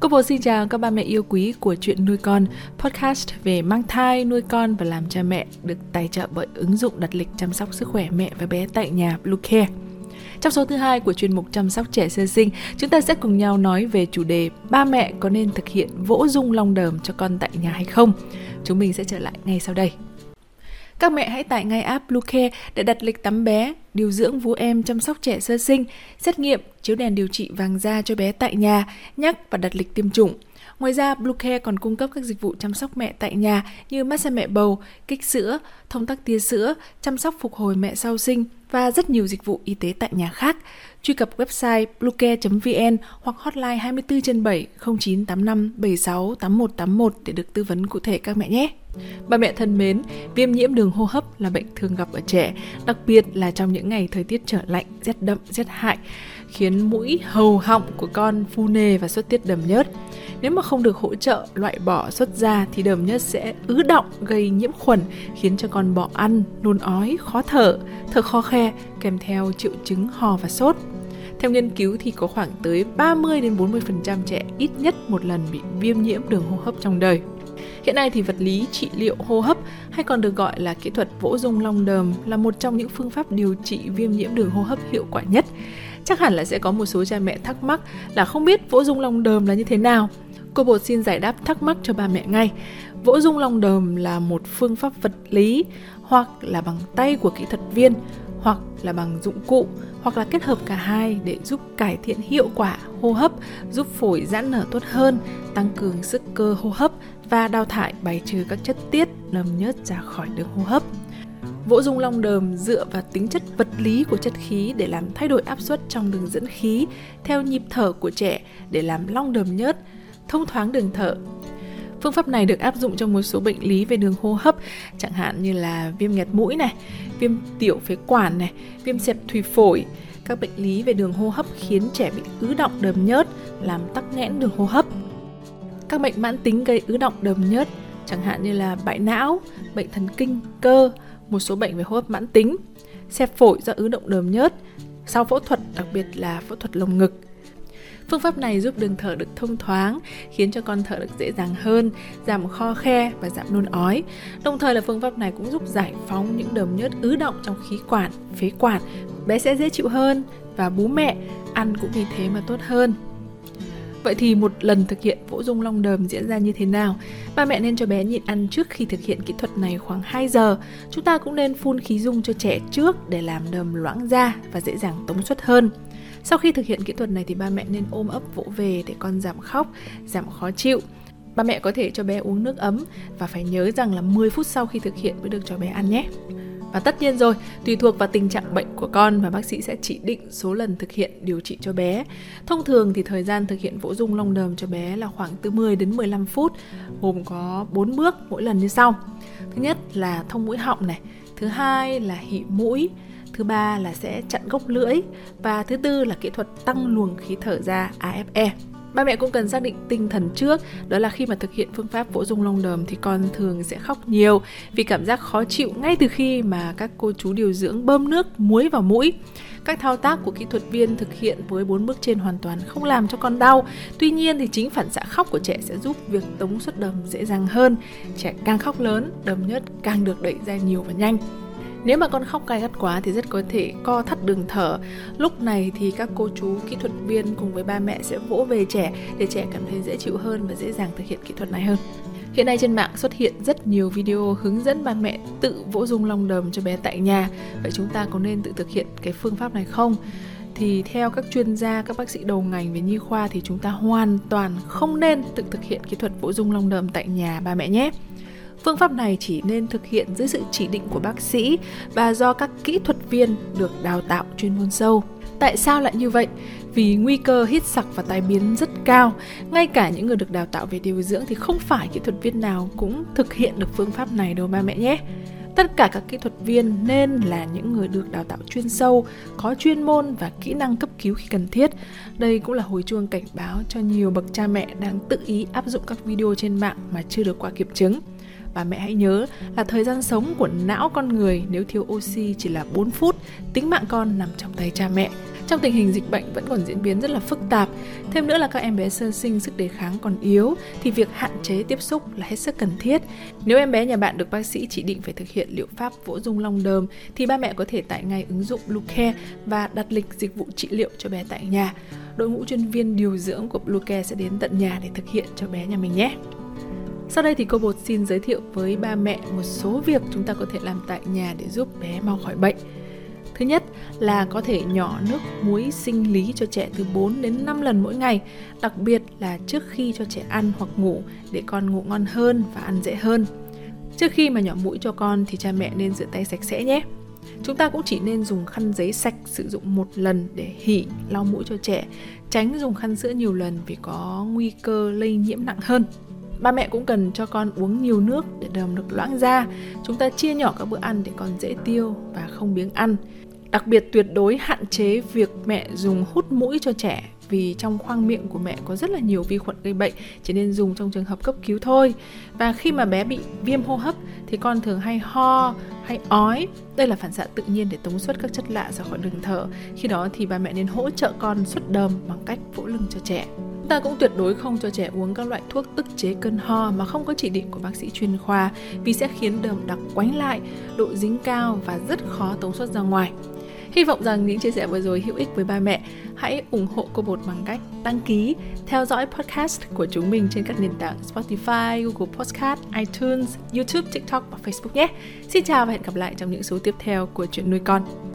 Cô Bồ xin chào các ba mẹ yêu quý của chuyện nuôi con, podcast về mang thai, nuôi con và làm cha mẹ được tài trợ bởi ứng dụng đặt lịch chăm sóc sức khỏe mẹ và bé tại nhà Bluecare. Trong số thứ hai của chuyên mục chăm sóc trẻ sơ sinh, chúng ta sẽ cùng nhau nói về chủ đề ba mẹ có nên thực hiện vỗ dung long đờm cho con tại nhà hay không. Chúng mình sẽ trở lại ngay sau đây. Các mẹ hãy tải ngay app Bluecare để đặt lịch tắm bé, điều dưỡng vú em chăm sóc trẻ sơ sinh, xét nghiệm, chiếu đèn điều trị vàng da cho bé tại nhà, nhắc và đặt lịch tiêm chủng. Ngoài ra, Bluecare còn cung cấp các dịch vụ chăm sóc mẹ tại nhà như massage mẹ bầu, kích sữa, thông tắc tia sữa, chăm sóc phục hồi mẹ sau sinh và rất nhiều dịch vụ y tế tại nhà khác. Truy cập website bluecare.vn hoặc hotline 24 trên 7 0985 76 8181 để được tư vấn cụ thể các mẹ nhé. Bà mẹ thân mến, viêm nhiễm đường hô hấp là bệnh thường gặp ở trẻ, đặc biệt là trong những ngày thời tiết trở lạnh, rét đậm, rét hại, khiến mũi, hầu họng của con phu nề và xuất tiết đầm nhớt. Nếu mà không được hỗ trợ loại bỏ xuất ra thì đờm nhớt sẽ ứ động gây nhiễm khuẩn khiến cho con bỏ ăn, nôn ói, khó thở, thở khó khe kèm theo triệu chứng ho và sốt. Theo nghiên cứu thì có khoảng tới 30 đến 40% trẻ ít nhất một lần bị viêm nhiễm đường hô hấp trong đời. Hiện nay thì vật lý, trị liệu hô hấp hay còn được gọi là kỹ thuật vỗ dung long đờm là một trong những phương pháp điều trị viêm nhiễm đường hô hấp hiệu quả nhất. Chắc hẳn là sẽ có một số cha mẹ thắc mắc là không biết vỗ dung long đờm là như thế nào. Cô bột xin giải đáp thắc mắc cho ba mẹ ngay. Vỗ dung long đờm là một phương pháp vật lý hoặc là bằng tay của kỹ thuật viên hoặc là bằng dụng cụ hoặc là kết hợp cả hai để giúp cải thiện hiệu quả hô hấp, giúp phổi giãn nở tốt hơn, tăng cường sức cơ hô hấp và đào thải bài trừ các chất tiết đờm nhớt ra khỏi đường hô hấp. Vỗ dung long đờm dựa vào tính chất vật lý của chất khí để làm thay đổi áp suất trong đường dẫn khí theo nhịp thở của trẻ để làm long đờm nhớt, thông thoáng đường thở. Phương pháp này được áp dụng trong một số bệnh lý về đường hô hấp, chẳng hạn như là viêm nghẹt mũi này, viêm tiểu phế quản này, viêm xẹp thùy phổi, các bệnh lý về đường hô hấp khiến trẻ bị ứ động đờm nhớt, làm tắc nghẽn đường hô hấp. Các bệnh mãn tính gây ứ động đờm nhớt, chẳng hạn như là bại não, bệnh thần kinh, cơ, một số bệnh về hô hấp mãn tính, xẹp phổi do ứ động đờm nhớt, sau phẫu thuật đặc biệt là phẫu thuật lồng ngực. Phương pháp này giúp đường thở được thông thoáng, khiến cho con thở được dễ dàng hơn, giảm kho khe và giảm nôn ói. Đồng thời là phương pháp này cũng giúp giải phóng những đờm nhớt ứ động trong khí quản, phế quản. Bé sẽ dễ chịu hơn và bú mẹ ăn cũng vì thế mà tốt hơn. Vậy thì một lần thực hiện vỗ dung long đờm diễn ra như thế nào? Ba mẹ nên cho bé nhịn ăn trước khi thực hiện kỹ thuật này khoảng 2 giờ. Chúng ta cũng nên phun khí dung cho trẻ trước để làm đờm loãng ra và dễ dàng tống xuất hơn. Sau khi thực hiện kỹ thuật này thì ba mẹ nên ôm ấp vỗ về để con giảm khóc, giảm khó chịu. Ba mẹ có thể cho bé uống nước ấm và phải nhớ rằng là 10 phút sau khi thực hiện mới được cho bé ăn nhé. Và tất nhiên rồi, tùy thuộc vào tình trạng bệnh của con và bác sĩ sẽ chỉ định số lần thực hiện điều trị cho bé. Thông thường thì thời gian thực hiện vỗ dung lông đờm cho bé là khoảng từ 10 đến 15 phút, gồm có 4 bước mỗi lần như sau. Thứ nhất là thông mũi họng này, thứ hai là hị mũi, thứ ba là sẽ chặn gốc lưỡi và thứ tư là kỹ thuật tăng luồng khí thở ra AFE. Ba mẹ cũng cần xác định tinh thần trước, đó là khi mà thực hiện phương pháp vỗ dung lông đờm thì con thường sẽ khóc nhiều vì cảm giác khó chịu ngay từ khi mà các cô chú điều dưỡng bơm nước muối vào mũi. Các thao tác của kỹ thuật viên thực hiện với bốn bước trên hoàn toàn không làm cho con đau. Tuy nhiên thì chính phản xạ khóc của trẻ sẽ giúp việc tống xuất đờm dễ dàng hơn. Trẻ càng khóc lớn, đờm nhất càng được đẩy ra nhiều và nhanh. Nếu mà con khóc gai gắt quá thì rất có thể co thắt đường thở. Lúc này thì các cô chú kỹ thuật viên cùng với ba mẹ sẽ vỗ về trẻ để trẻ cảm thấy dễ chịu hơn và dễ dàng thực hiện kỹ thuật này hơn. Hiện nay trên mạng xuất hiện rất nhiều video hướng dẫn ba mẹ tự vỗ dung long đờm cho bé tại nhà. Vậy chúng ta có nên tự thực hiện cái phương pháp này không? thì theo các chuyên gia, các bác sĩ đầu ngành về nhi khoa thì chúng ta hoàn toàn không nên tự thực hiện kỹ thuật vỗ dung long đờm tại nhà ba mẹ nhé. Phương pháp này chỉ nên thực hiện dưới sự chỉ định của bác sĩ và do các kỹ thuật viên được đào tạo chuyên môn sâu. Tại sao lại như vậy? Vì nguy cơ hít sặc và tai biến rất cao. Ngay cả những người được đào tạo về điều dưỡng thì không phải kỹ thuật viên nào cũng thực hiện được phương pháp này đâu ba mẹ nhé. Tất cả các kỹ thuật viên nên là những người được đào tạo chuyên sâu, có chuyên môn và kỹ năng cấp cứu khi cần thiết. Đây cũng là hồi chuông cảnh báo cho nhiều bậc cha mẹ đang tự ý áp dụng các video trên mạng mà chưa được qua kiểm chứng. Bà mẹ hãy nhớ là thời gian sống của não con người nếu thiếu oxy chỉ là 4 phút, tính mạng con nằm trong tay cha mẹ. Trong tình hình dịch bệnh vẫn còn diễn biến rất là phức tạp, thêm nữa là các em bé sơ sinh sức đề kháng còn yếu thì việc hạn chế tiếp xúc là hết sức cần thiết. Nếu em bé nhà bạn được bác sĩ chỉ định phải thực hiện liệu pháp vỗ dung long đờm thì ba mẹ có thể tải ngay ứng dụng Bluecare và đặt lịch dịch vụ trị liệu cho bé tại nhà. Đội ngũ chuyên viên điều dưỡng của Bluecare sẽ đến tận nhà để thực hiện cho bé nhà mình nhé. Sau đây thì cô bột xin giới thiệu với ba mẹ một số việc chúng ta có thể làm tại nhà để giúp bé mau khỏi bệnh. Thứ nhất là có thể nhỏ nước muối sinh lý cho trẻ từ 4 đến 5 lần mỗi ngày, đặc biệt là trước khi cho trẻ ăn hoặc ngủ để con ngủ ngon hơn và ăn dễ hơn. Trước khi mà nhỏ mũi cho con thì cha mẹ nên rửa tay sạch sẽ nhé. Chúng ta cũng chỉ nên dùng khăn giấy sạch sử dụng một lần để hỉ lau mũi cho trẻ, tránh dùng khăn sữa nhiều lần vì có nguy cơ lây nhiễm nặng hơn. Ba mẹ cũng cần cho con uống nhiều nước để đờm được loãng ra. Chúng ta chia nhỏ các bữa ăn để con dễ tiêu và không biếng ăn. Đặc biệt tuyệt đối hạn chế việc mẹ dùng hút mũi cho trẻ, vì trong khoang miệng của mẹ có rất là nhiều vi khuẩn gây bệnh, chỉ nên dùng trong trường hợp cấp cứu thôi và khi mà bé bị viêm hô hấp thì con thường hay ho, hay ói đây là phản xạ tự nhiên để tống xuất các chất lạ ra khỏi đường thở khi đó thì ba mẹ nên hỗ trợ con xuất đờm bằng cách vỗ lưng cho trẻ ta cũng tuyệt đối không cho trẻ uống các loại thuốc ức chế cơn ho mà không có chỉ định của bác sĩ chuyên khoa vì sẽ khiến đờm đặc quánh lại, độ dính cao và rất khó tống xuất ra ngoài. Hy vọng rằng những chia sẻ vừa rồi hữu ích với ba mẹ. Hãy ủng hộ cô bột bằng cách đăng ký, theo dõi podcast của chúng mình trên các nền tảng Spotify, Google Podcast, iTunes, YouTube, TikTok và Facebook nhé. Xin chào và hẹn gặp lại trong những số tiếp theo của chuyện nuôi con.